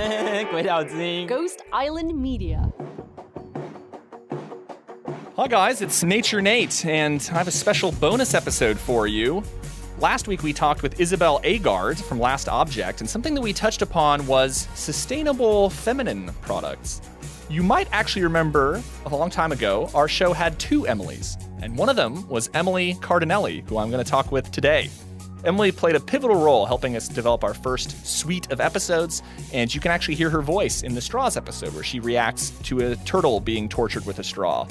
Ghost Island Media. Hi, guys, it's Nature Nate, and I have a special bonus episode for you. Last week, we talked with Isabel Aagaard from Last Object, and something that we touched upon was sustainable feminine products. You might actually remember a long time ago, our show had two Emilys, and one of them was Emily Cardinelli, who I'm going to talk with today. Emily played a pivotal role helping us develop our first suite of episodes, and you can actually hear her voice in the Straws episode where she reacts to a turtle being tortured with a straw.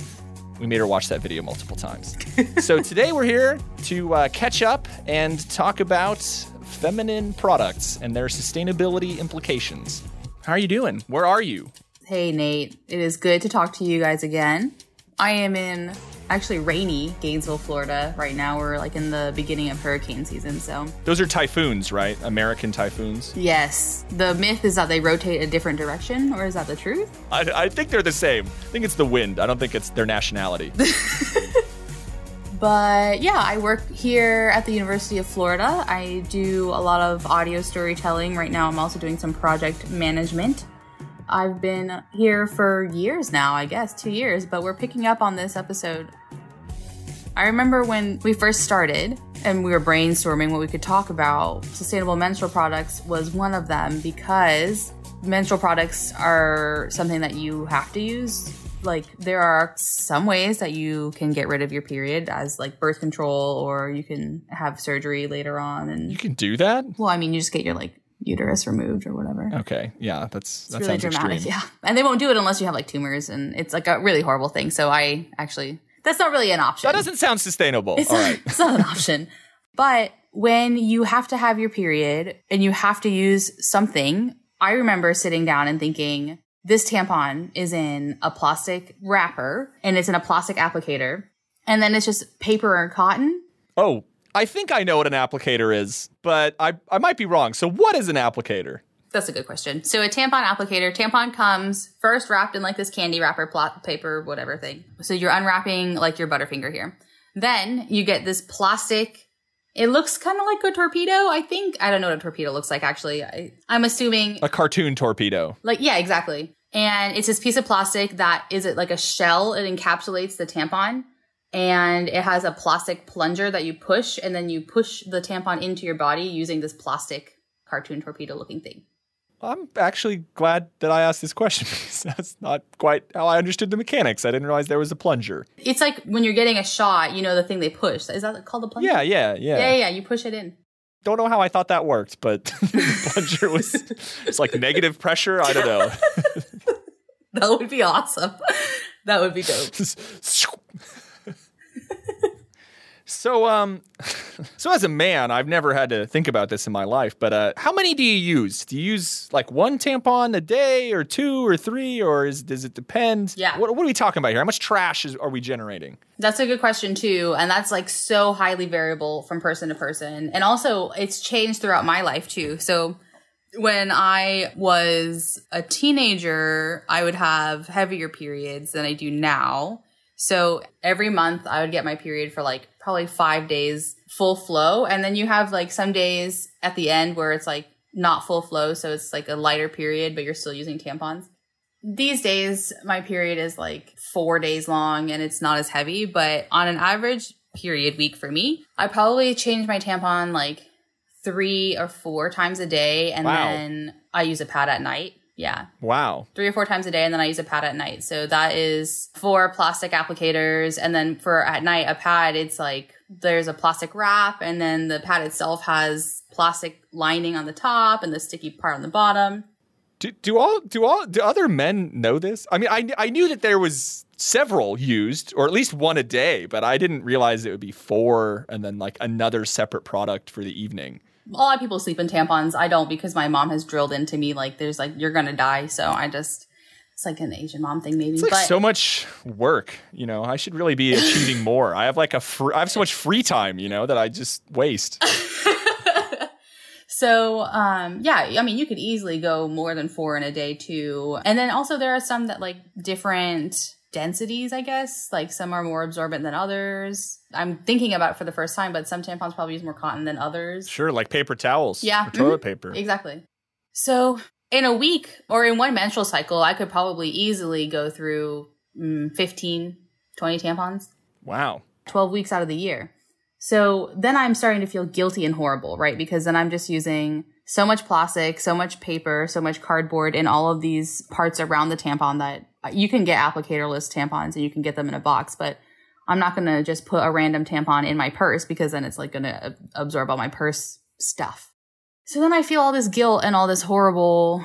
We made her watch that video multiple times. so today we're here to uh, catch up and talk about feminine products and their sustainability implications. How are you doing? Where are you? Hey, Nate. It is good to talk to you guys again. I am in actually rainy Gainesville, Florida right now. We're like in the beginning of hurricane season, so Those are typhoons, right? American typhoons. yes. The myth is that they rotate a different direction, or is that the truth? I, I think they're the same. I think it's the wind. I don't think it's their nationality. But yeah, I work here at the University of Florida. I do a lot of audio storytelling. Right now, I'm also doing some project management. I've been here for years now, I guess, two years, but we're picking up on this episode. I remember when we first started and we were brainstorming what we could talk about, sustainable menstrual products was one of them because menstrual products are something that you have to use. Like, there are some ways that you can get rid of your period as like birth control, or you can have surgery later on. And you can do that? well, I mean, you just get your like uterus removed or whatever. Okay. Yeah, that's that It's really sounds dramatic, extreme. yeah. And they won't do it unless you have like tumors, and it's like a really horrible thing. So I actually, that's not really an option. That doesn't sound sustainable. It's All not, right. it's not an option. But when you have to have your period and you have to use something, I remember sitting down and thinking, this tampon is in a plastic wrapper and it's in a plastic applicator. And then it's just paper or cotton. Oh, I think I know what an applicator is, but I, I might be wrong. So, what is an applicator? That's a good question. So a tampon applicator, tampon comes first wrapped in like this candy wrapper, plot paper, whatever thing. So you're unwrapping like your Butterfinger here. Then you get this plastic. It looks kind of like a torpedo, I think. I don't know what a torpedo looks like actually. I, I'm assuming A cartoon torpedo. like yeah, exactly. And it's this piece of plastic that is it like a shell. It encapsulates the tampon, and it has a plastic plunger that you push, and then you push the tampon into your body using this plastic cartoon torpedo looking thing. I'm actually glad that I asked this question because that's not quite how I understood the mechanics. I didn't realize there was a plunger. It's like when you're getting a shot, you know, the thing they push. Is that called a plunger? Yeah, yeah, yeah. Yeah, yeah. You push it in. Don't know how I thought that worked, but the plunger was it's like negative pressure. I don't know. That would be awesome. That would be dope. So um so as a man i've never had to think about this in my life but uh how many do you use do you use like one tampon a day or two or three or is does it depend Yeah. what, what are we talking about here how much trash is, are we generating That's a good question too, and that's like so highly variable from person to person. And also, it's changed throughout my life too. So when I was a teenager, I would have heavier periods than I do now. So every month I would get my period for like probably 5 days full flow, and then you have like some days at the end where it's like not full flow, so it's like a lighter period but you're still using tampons. These days, my period is like four days long and it's not as heavy, but on an average period week for me, I probably change my tampon like three or four times a day and Wow. then I use a pad at night. Yeah. wow Three or four times a day and then I use a pad at night. So that is four plastic applicators. And then for at night, a pad, it's like there's a plastic wrap and then the pad itself has plastic lining on the top and the sticky part on the bottom. do, do all do all do other men know this i mean I, I knew that there was several used or at least one a day but i didn't realize it would be four and then like another separate product for the evening a lot of people sleep in tampons. I don't because my mom has drilled into me like there's like you're gonna die. So I just it's like an Asian mom thing maybe. It's like but so much work, you know. I should really be achieving more. I have like a fr- I have so much free time, you know, that I just waste. so um yeah, I mean you could easily go more than four in a day too. And then also there are some that like different densities, I guess. Like some are more absorbent than others. I'm thinking about it for the first time, but some tampons probably use more cotton than others. Sure, like paper towels. Yeah. Or toilet Mhm. paper. Exactly. So in a week or in one menstrual cycle, I could probably easily go through mm, 15, 20 tampons. Wow. 12 weeks out of the year. So then I'm starting to feel guilty and horrible, right? Because then I'm just using so much plastic, so much paper, so much cardboard in all of these parts around the tampon that you can get applicatorless tampons and you can get them in a box, but I'm not going to just put a random tampon in my purse because then it's like going to absorb all my purse stuff. So then I feel all this guilt and all this horrible,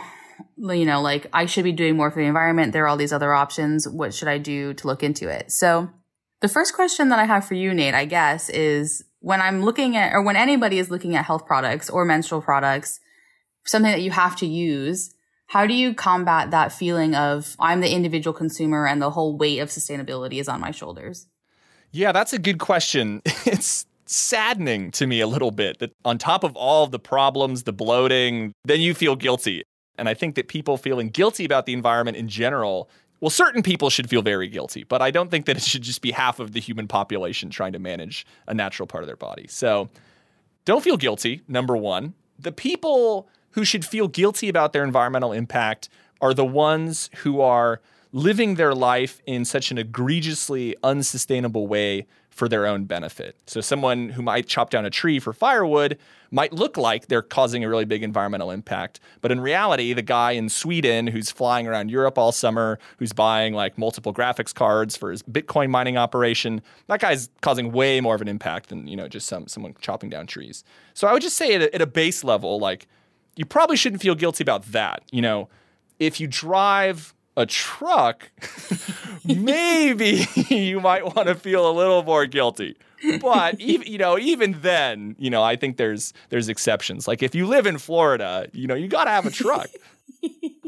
you know, like I should be doing more for the environment. There are all these other options. What should I do to look into it? So the first question that I have for you, Nate, I guess, is when I'm looking at, or when anybody is looking at health products or menstrual products, something that you have to use, how do you combat that feeling of I'm the individual consumer and the whole weight of sustainability is on my shoulders? Yeah, that's a good question. It's saddening to me a little bit that on top of all of the problems, the bloating, then you feel guilty. And I think that people feeling guilty about the environment in general well, certain people should feel very guilty, but I don't think that it should just be half of the human population trying to manage a natural part of their body. So don't feel guilty, number one. The people who should feel guilty about their environmental impact are the ones who are living their life in such an egregiously unsustainable way for their own benefit. So, someone who might chop down a tree for firewood might look like they're causing a really big environmental impact. But in reality, the guy in Sweden who's flying around Europe all summer, who's buying like multiple graphics cards for his Bitcoin mining operation, that guy's causing way more of an impact than, you know, just some someone chopping down trees. So I would just say at a, at a base level, like you probably shouldn't feel guilty about that. You know, if you drive a truck, maybe you might want to feel a little more guilty. But even you know, even then, you know, I think there's there's exceptions. Like if you live in Florida, you know, you got to have a truck.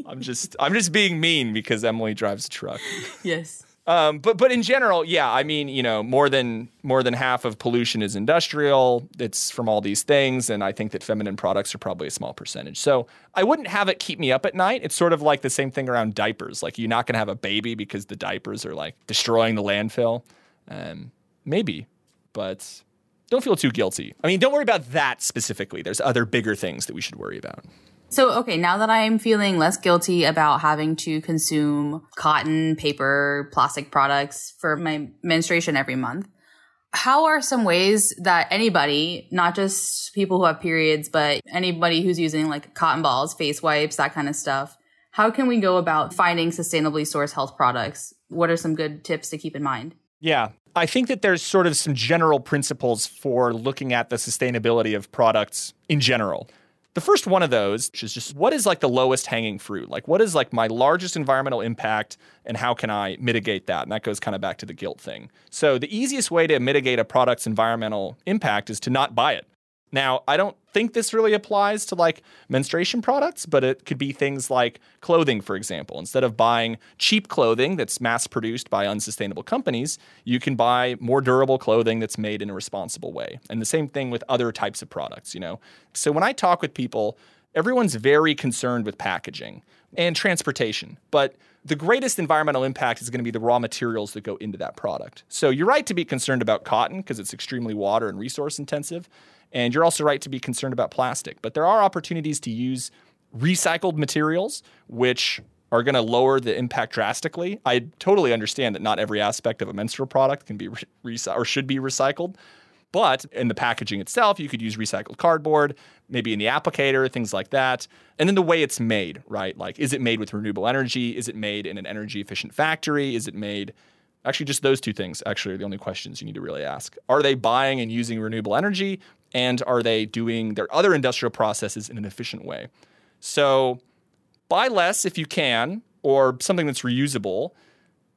I'm just I'm just being mean because Emily drives a truck. Yes. Um, but but in general, yeah, I mean, you know, more than more than half of pollution is industrial. It's from all these things, and I think that feminine products are probably a small percentage. So I wouldn't have it keep me up at night. It's sort of like the same thing around diapers. Like you're not going to have a baby because the diapers are like destroying the landfill. Um, maybe, but don't feel too guilty. I mean, don't worry about that specifically. There's other bigger things that we should worry about. So, okay, now that I'm feeling less guilty about having to consume cotton, paper, plastic products for my menstruation every month, how are some ways that anybody, not just people who have periods, but anybody who's using like cotton balls, face wipes, that kind of stuff, how can we go about finding sustainably sourced health products? What are some good tips to keep in mind? Yeah. I think that there's sort of some general principles for looking at the sustainability of products in general. The first one of those is just what is like the lowest hanging fruit? Like, what is like my largest environmental impact and how can I mitigate that? And that goes kind of back to the guilt thing. So, the easiest way to mitigate a product's environmental impact is to not buy it. Now, I don't think this really applies to like menstruation products, but it could be things like clothing, for example. Instead of buying cheap clothing that's mass produced by unsustainable companies, you can buy more durable clothing that's made in a responsible way. And the same thing with other types of products, you know. So when I talk with people, everyone's very concerned with packaging and transportation, but the greatest environmental impact is going to be the raw materials that go into that product. So you're right to be concerned about cotton because it's extremely water and resource intensive. And you're also right to be concerned about plastic. But there are opportunities to use recycled materials, which are going to lower the impact drastically. I totally understand that not every aspect of a menstrual product can be re- or should be recycled. But in the packaging itself, you could use recycled cardboard, maybe in the applicator, things like that. And then the way it's made, right? Like, is it made with renewable energy? Is it made in an energy efficient factory? Is it made Actually, just those two things actually are the only questions you need to really ask. Are they buying and using renewable energy? And are they doing their other industrial processes in an efficient way? So buy less if you can, or something that's reusable,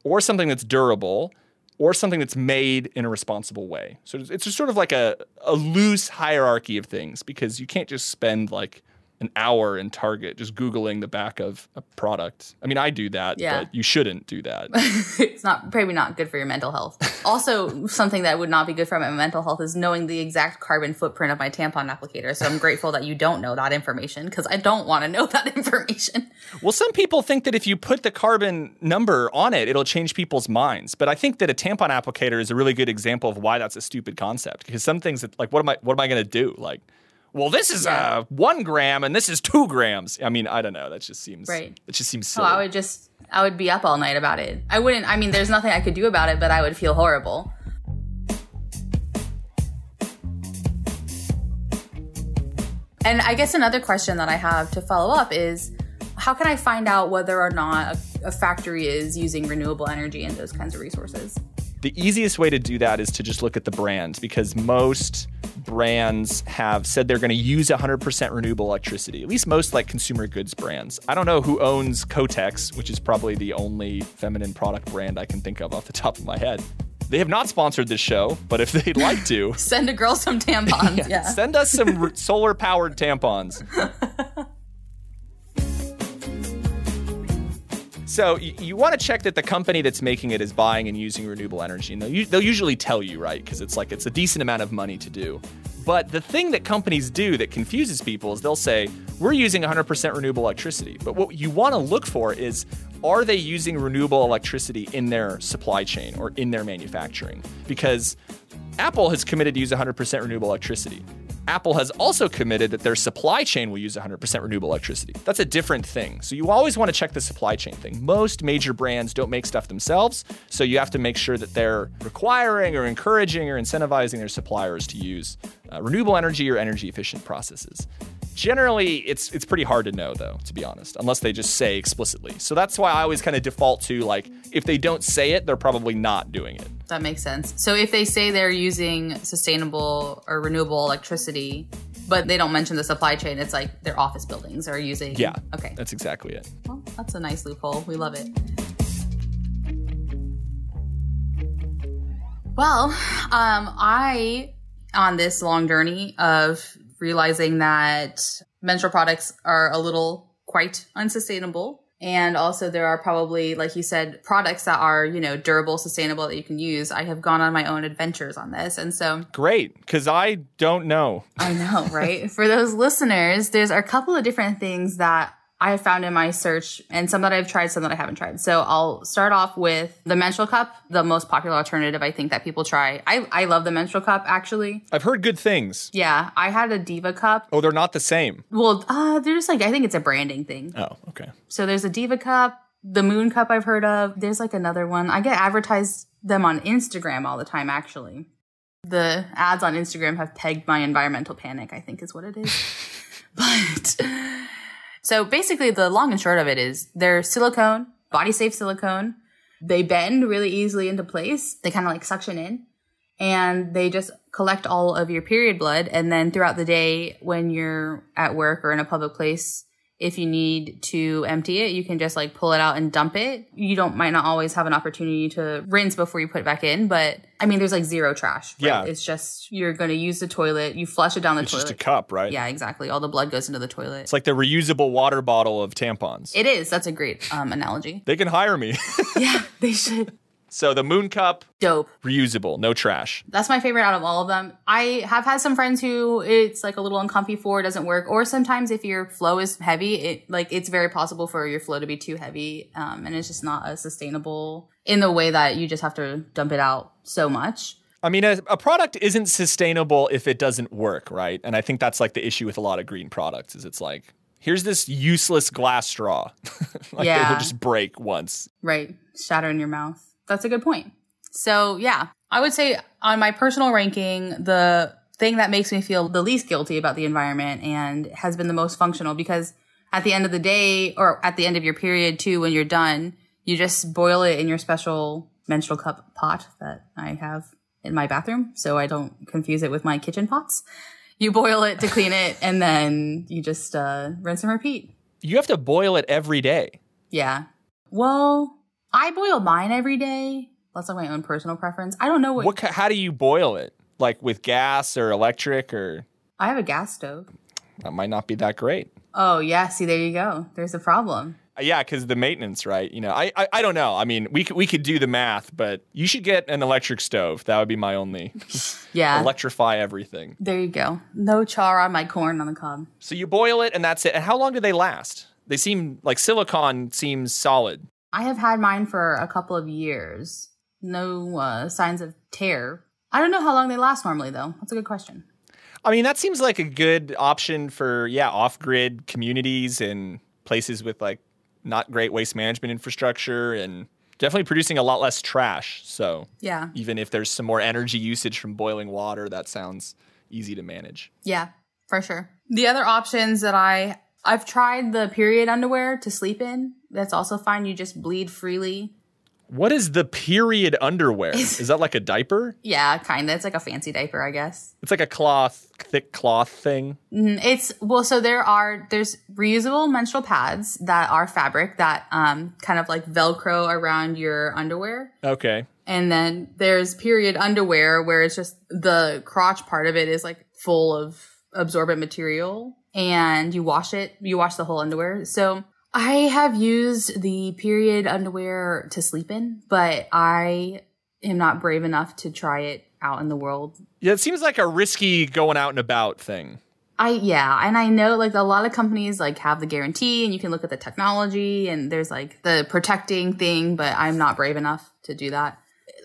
or something that's durable, or something that's made in a responsible way. So it's just sort of like a, a loose hierarchy of things because you can't just spend like an hour in Target just Googling the back of a product. I mean, I do that, yeah. but you shouldn't do that. it's not probably not good for your mental health. also, something that would not be good for my mental health is knowing the exact carbon footprint of my tampon applicator. So I'm grateful that you don't know that information because I don't want to know that information. Well, some people think that if you put the carbon number on it, it'll change people's minds. But I think that a tampon applicator is a really good example of why that's a stupid concept because some things that like what am I what am I going to do? Like well, this is Yeah. uh, one gram and this is two grams. I mean, I don't know. That just seems Right. It just seems So silly. I would just, I would be up all night about it. I wouldn't, I mean, there's nothing I could do about it, but I would feel horrible. And I guess another question that I have to follow up is how can I find out whether or not a, a factory is using renewable energy and those kinds of resources? The easiest way to do that is to just look at the brand because most brands have said they're going to use 100% renewable electricity. At least most like consumer goods brands. I don't know who owns Kotex, which is probably the only feminine product brand I can think of off the top of my head. They have not sponsored this show, but if they'd like to, Send a girl some tampons. yeah. send us some solar powered tampons. So you, you want to check that the company that's making it is buying and using renewable energy, and they'll, they'll usually tell you, right? Because it's like it's a decent amount of money to do. But the thing that companies do that confuses people is they'll say we're using 100% renewable electricity. But what you want to look for is are they using renewable electricity in their supply chain or in their manufacturing? Because Apple has committed to use 100% renewable electricity. Apple has also committed that their supply chain will use 100% renewable electricity. That's a different thing. So you always want to check the supply chain thing. Most major brands don't make stuff themselves, so you have to make sure that they're requiring or encouraging or incentivizing their suppliers to use uh, renewable energy or energy efficient processes. Generally, it's it's pretty hard to know though, to be honest, unless they just say explicitly. So that's why I always kind of default to like if they don't say it, they're probably not doing it. That makes sense. So if they say they're using sustainable or renewable electricity, but they don't mention the supply chain, it's like their office buildings are using. Yeah. Okay. That's exactly it. Well, that's a nice loophole. We love it. Well, um, I, on this long journey of realizing that menstrual products are a little quite unsustainable. And also there are probably, like you said, products that are, you know, durable, sustainable that you can use. I have gone on my own adventures on this. And so Great, because I don't know. I know, right? For those listeners, there's a couple of different things that I have found in my search and some that I've tried, some that I haven't tried. So I'll start off with the menstrual cup, the most popular alternative I think that people try. I, I love the menstrual cup actually. I've heard good things. Yeah, I had a Diva cup. Oh, they're not the same. Well, uh, they're just like, I think it's a branding thing. Oh, okay. So there's a Diva cup, the Moon cup I've heard of. There's like another one. I get advertised them on Instagram all the time actually. The ads on Instagram have pegged my environmental panic, I think is what it is. but so basically the long and short of it is they're silicone, body safe silicone. They bend really easily into place. They kind of like suction in and they just collect all of your period blood. And then throughout the day, when you're at work or in a public place, if you need to empty it, you can just like pull it out and dump it. You don't might not always have an opportunity to rinse before you put it back in, but I mean, there's like zero trash. right? Yeah. it's just you're going to use the toilet. You flush it down the It's toilet. just a cup, right? Yeah, exactly. All the blood goes into the toilet. It's like the reusable water bottle of tampons. It is. That's a great um, analogy. they can hire me. yeah, they should. So the moon cup, Dope. reusable, no trash. That's my favorite out of all of them. I have had some friends who it's like a little uncomfy for, doesn't work. Or sometimes if your flow is heavy, it like it's very possible for your flow to be too heavy. Um, and it's just not as sustainable in the way that you just have to dump it out so much. I mean, a, a product isn't sustainable if it doesn't work, right? And I think that's like the issue with a lot of green products is it's like, here's this useless glass straw. like Yeah. it'll just break once. Right. Shatter in your mouth. That's a good point. So yeah, I would say on my personal ranking, the thing that makes me feel the least guilty about the environment and has been the most functional because at the end of the day or at the end of your period too, when you're done, you just boil it in your special menstrual cup pot that I have in my bathroom. So I don't confuse it with my kitchen pots. You boil it to clean it and then you just, uh, rinse and repeat. You have to boil it every day. Yeah. Well, I boil mine every day. That's like my own personal preference. I don't know what, What? How do you boil it? Like with gas or electric, or I have a gas stove. that might not be that great. Oh yeah, see there you go. There's a problem. Uh, Yeah, because the maintenance, right? You know, I, I I don't know. I mean, we could we could do the math, but you should get an electric stove. That would be my only Yeah. electrify everything. there you go. No char on my corn on the cob. So you boil it, and that's it. And how long do they last? They seem like silicon seems solid. I have had mine for a couple of years. No uh, signs of tear. I don't know how long they last normally though. That's a good question. I mean, that seems like a good option for yeah, off-grid communities and places with like not great waste management infrastructure and definitely producing a lot less trash. So, Yeah. even if there's some more energy usage from boiling water, that sounds easy to manage. Yeah, for sure. The other options that I I've tried the period underwear to sleep in. That's also fine. You just bleed freely. What is the period underwear? is that like a diaper? Yeah, kind of. It's like a fancy diaper, I guess. It's like a cloth, thick cloth thing. Mm, It's well, so there are there's reusable menstrual pads that are fabric that um kind of like velcro around your underwear. Okay. And then there's period underwear where it's just the crotch part of it is like full of absorbent material and you wash it, you wash the whole underwear. So I have used the period underwear to sleep in, but I am not brave enough to try it out in the world. Yeah, it seems like a risky going out and about thing. I yeah, and I know like a lot of companies like have the guarantee and you can look at the technology and there's like the protecting thing, but I'm not brave enough to do that.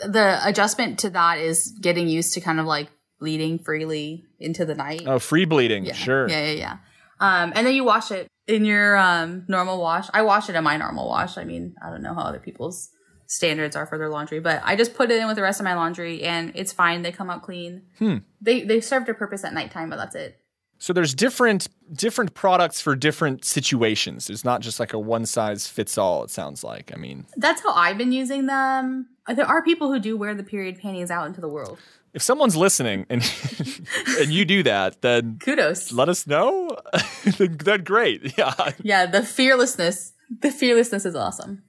The adjustment to that is getting used to kind of like bleeding freely into the night. Oh, free bleeding. yeah. Sure. Yeah, yeah, yeah. Um, and then you wash it in your um normal wash. I wash it in my normal wash. I mean, I don't know how other people's standards are for their laundry, but I just put it in with the rest of my laundry and it's fine. They come out clean. Hmm. They they serve their purpose at nighttime, but that's it. So there's different different products for different situations. It's not just like a one size fits all. It sounds like. I mean, That's how I've been using them. There are people who do wear the period panties out into the world. If someone's listening and and you do that, then Kudos. let us know. then, great. Yeah. Yeah, the fearlessness. The fearlessness is awesome.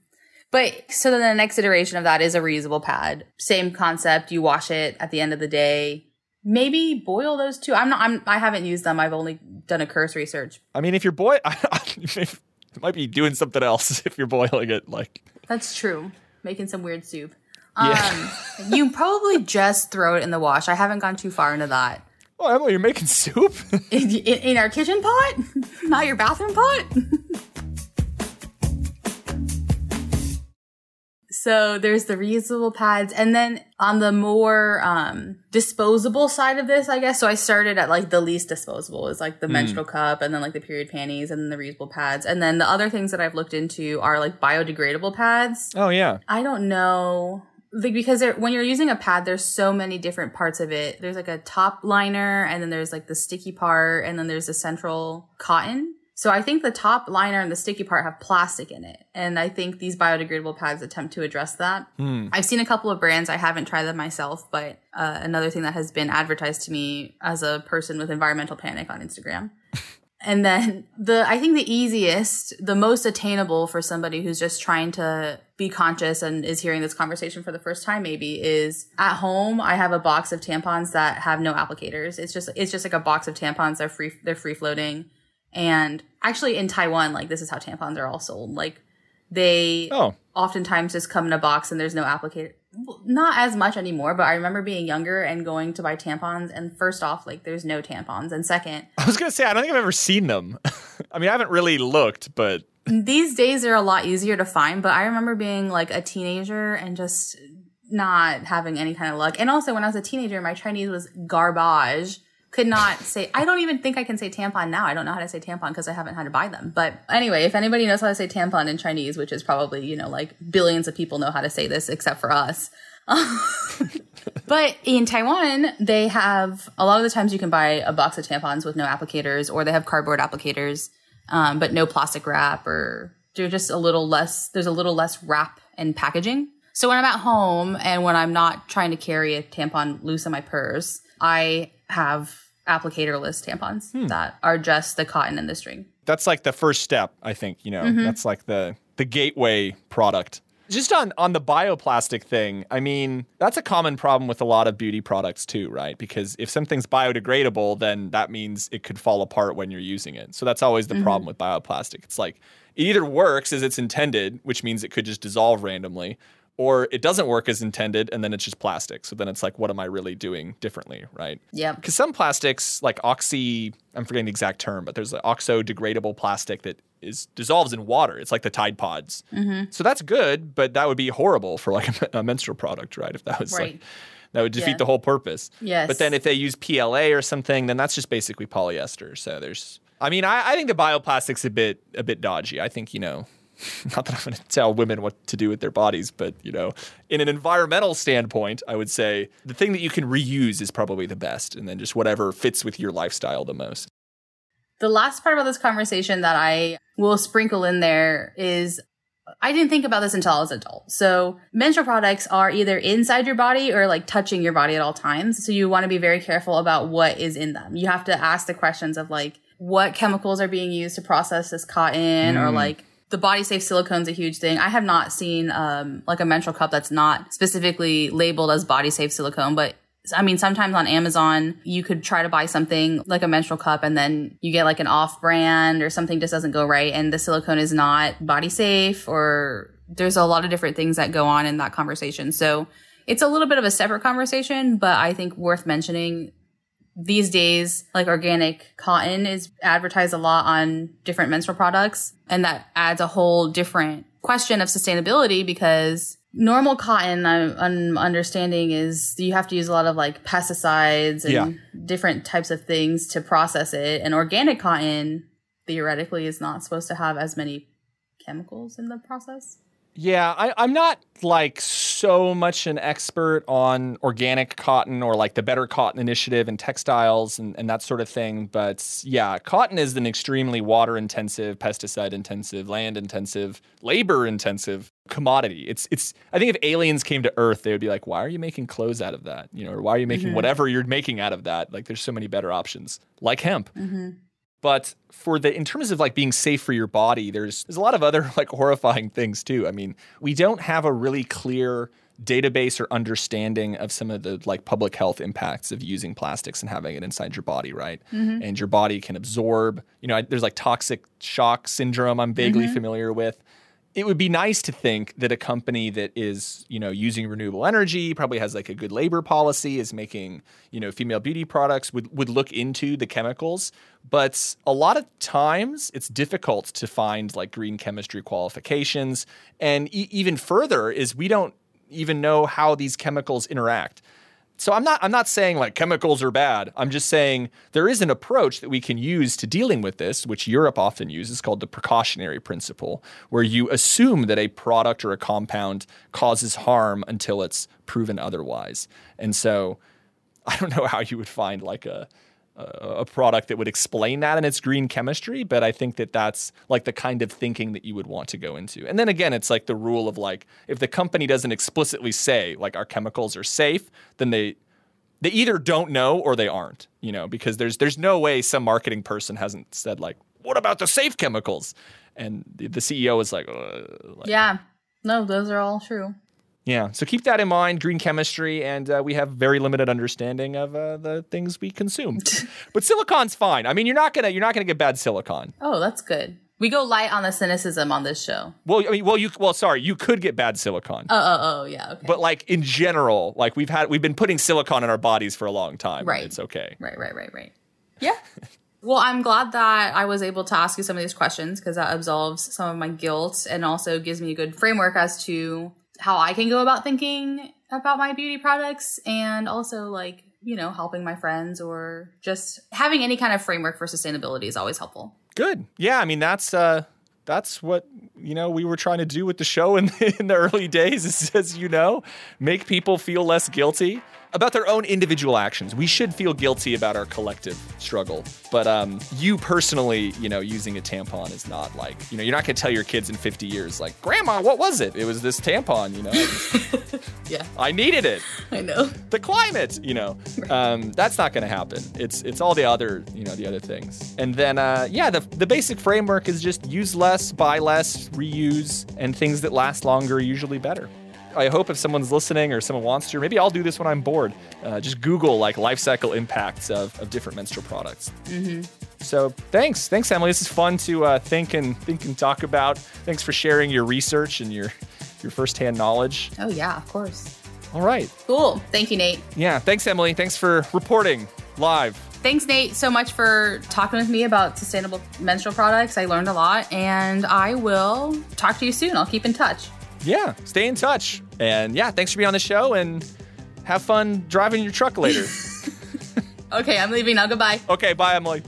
But so then the next iteration of that is a reusable pad. Same concept. You wash it at the end of the day. Maybe boil those two. I'm not. I'm. I haven't used them. I've only done a cursory search. I mean, if your boy, it might be doing something else if you're boiling it. Like, That's true. Making some weird soup. Yeah. Um, you probably just throw it in the wash. I haven't gone too far into that. oh, Emily, you're making soup. In, in, in our kitchen pot, not your bathroom pot. so there's the reusable pads, and then on the more um, disposable side of this, I guess. So I started at like the least disposable is like the menstrual cup, and then like the period panties, and then the reusable pads, and then the other things that I've looked into are like biodegradable pads. oh yeah. I don't know. Like because there, when you're using a pad, there's so many different parts of it. There's like a top liner, and then there's like the sticky part, and then there's the central cotton. So I think the top liner and the sticky part have plastic in it, and I think these biodegradable pads attempt to address that. I've seen a couple of brands. I haven't tried them myself, but uh, another thing that has been advertised to me as a person with environmental panic on Instagram. And then the I think the easiest, the most attainable for somebody who's just trying to be conscious and is hearing this conversation for the first time maybe is at home I have a box of tampons that have no applicators. It's just it's just like a box of tampons they're free they're free floating. And actually in Taiwan like this is how tampons are all sold. Like they Oh, oftentimes just come in a box and there's no applicator. Not as much anymore, but I remember being younger and going to buy tampons and first off like there's no tampons and second I was gonna say I don't think I've ever seen them. I mean, I haven't really looked, but these days they're a lot easier to find, but I remember being like a teenager and just not having any kind of luck. And also when I was a teenager, my Chinese was garbage. Could not say, I don't even think I can say tampon now. I don't know how to say tampon because I haven't had to buy them. But anyway, if anybody knows how to say tampon in Chinese, which is probably, you know, like billions of people know how to say this except for us. But in Taiwan, they have a lot of the times you can buy a box of tampons with no applicators, or they have cardboard applicators, um, but no plastic wrap, or they're just a little less. There's a little less wrap and packaging. So when I'm at home and when I'm not trying to carry a tampon loose in my purse, I have applicatorless tampons that are just the cotton and the string. that's like the first step. I think you know Mm-hmm. that's like the the gateway product. Just on on the bioplastic thing, I mean that's a common problem with a lot of beauty products too, right? Because if something's biodegradable, then that means it could fall apart when you're using it. So that's always the Mm-hmm. problem with bioplastic. It's like it either works as it's intended, which means it could just dissolve randomly, or it doesn't work as intended and then it's just plastic. So then it's like, what am I really doing differently, right? yeah Because some plastics, like oxy, I'm forgetting the exact term, but there's an oxo-degradable plastic that is dissolves in water. It's like the Tide Pods. Mm-hmm. So that's good, but that would be horrible for like a, a menstrual product, right? If that was Right. like That would defeat Yeah. the whole purpose. Yes. But then if they use PLA or something, then that's just basically polyester. So there's, I mean, I, I think the bioplastic's a bit a bit dodgy. I think you know, not that I'm going to tell women what to do with their bodies, but you know, in an environmental standpoint, I would say the thing that you can reuse is probably the best, and then just whatever fits with your lifestyle the most. The last part about this conversation that I will sprinkle in there is I didn't think about this until I was an adult. So menstrual products are either inside your body or like touching your body at all times. So you want to be very careful about what is in them. You have to ask the questions of like what chemicals are being used to process this cotton or mm. like the body safe silicone's a huge thing. I have not seen um like a menstrual cup that's not specifically labeled as body safe silicone, but I mean, sometimes on Amazon, you could try to buy something like a menstrual cup and then you get like an off brand or something just doesn't go right and the silicone is not body safe or there's a lot of different things that go on in that conversation. So it's a little bit of a separate conversation, but I think worth mentioning these days, like organic cotton is advertised a lot on different menstrual products. And that adds a whole different question of sustainability because normal cotton, I'm, I'm understanding is you have to use a lot of like pesticides and Yeah. different types of things to process it. And organic cotton theoretically is not supposed to have as many chemicals in the process. Yeah, I, I'm not like so much an expert on organic cotton or like the Better Cotton Initiative and textiles and, and that sort of thing. But yeah, cotton is an extremely water intensive, pesticide intensive, land intensive, labor intensive commodity. It's it's I think if aliens came to Earth, they would be like, why are you making clothes out of that? You know, or why are you making mm-hmm. whatever you're making out of that? Like there's so many better options, like hemp. Mm-hmm. But for the in terms of like being safe for your body, there's there's a lot of other like horrifying things too. I mean, we don't have a really clear database or understanding of some of the like public health impacts of using plastics and having it inside your body, right? Mm-hmm. And your body can absorb, you know, I- there's like toxic shock syndrome I'm vaguely mm-hmm. familiar with. It would be nice to think that a company that is, you know, using renewable energy, probably has like a good labor policy, is making, you know, female beauty products would would look into the chemicals. But a lot of times it's difficult to find like green chemistry qualifications. And e- even further is we don't even know how these chemicals interact. So I'm not I'm not saying like chemicals are bad. I'm just saying there is an approach that we can use to dealing with this, which Europe often uses called the precautionary principle, where you assume that a product or a compound causes harm until it's proven otherwise. And so I don't know how you would find like a a product that would explain that in its green chemistry, but I think that that's like the kind of thinking that you would want to go into. And then again, it's like the rule of like if the company doesn't explicitly say like our chemicals are safe, then they they either don't know or they aren't, you know, because there's there's no way some marketing person hasn't said like, "What about the safe chemicals?" And the, the CEO is like, like Yeah. No, those are all true. Yeah. So keep that in mind, green chemistry, and uh, we have very limited understanding of uh, the things we consume. but silicon's fine. I mean, you're not gonna you're not gonna get bad silicon. Oh, that's good. We go light on the cynicism on this show. Well, I mean, well, you well, sorry, you could get bad silicon. Oh, oh, oh, yeah. Okay. but like in general, like we've had we've been putting silicon in our bodies for a long time. Right. It's okay. Right, right, right, right. Yeah. well, I'm glad that I was able to ask you some of these questions because that absolves some of my guilt and also gives me a good framework as to how I can go about thinking about my beauty products and also like, you know, helping my friends or just having any kind of framework for sustainability is always helpful. Good. Yeah, I mean that's uh that's what you know we were trying to do with the show in, in the early days is as you know make people feel less guilty about their own individual actions. We should feel guilty about our collective struggle but um, you personally you know using a tampon is not like you know you're not going to tell your kids in 50 years like grandma what was it? It was this tampon you know? Yeah, I needed it. I know. the climate you know? Um, that's not going to happen. It's it's all the other you know the other things. And then uh, yeah the, the basic framework is just use less buy less reuse and things that last longer are usually better i hope if someone's listening or someone wants to maybe i'll do this when i'm bored uh, just google like life cycle impacts of, of different menstrual products so thanks thanks emily this is fun to uh, think and think and talk about thanks for sharing your research and your your firsthand knowledge Oh, yeah, of course. all right Cool. Thank you, Nate. yeah, thanks, Emily. Thanks for reporting live. Thanks, Nate, so much for talking with me about sustainable menstrual products. I learned a lot, and I will talk to you soon. I'll keep in touch. Yeah, stay in touch. And yeah, thanks for being on the show and Have fun driving your truck later. Okay, I'm leaving now. Goodbye. okay, bye, Emily.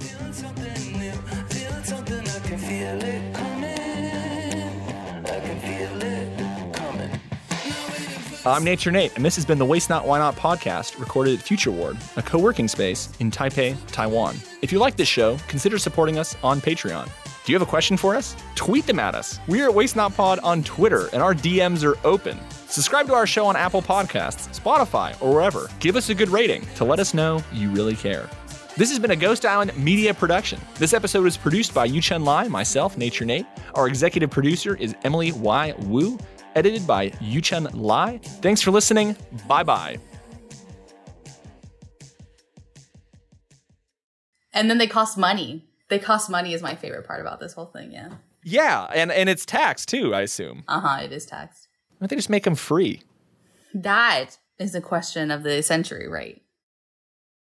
Feeling something new, feeling something, I can feel it coming. I can feel it coming. I'm Nature Nate, and this has been the Waste Not Why Not podcast recorded at Futureward, a co working space in Taipei, Taiwan. If you like this show, consider supporting us on Patreon. Do you have a question for us? Tweet them at us. We are at Waste Not Pod on Twitter, and our DMs are open. Subscribe to our show on Apple Podcasts, Spotify, or wherever. Give us a good rating to let us know you really care. This has been a Ghost Island media production. This episode was produced by Yuchen Lai, myself, Nature Nate. Our executive producer is Emily Y. Wu, edited by Yuchen Lai. Thanks for listening. Bye bye. And then they cost money. They cost money is my favorite part about this whole thing. Yeah. Yeah, and, and it's taxed too, I assume. Uh huh. It is taxed. Why don't they just make them free? That is the question of the century, right?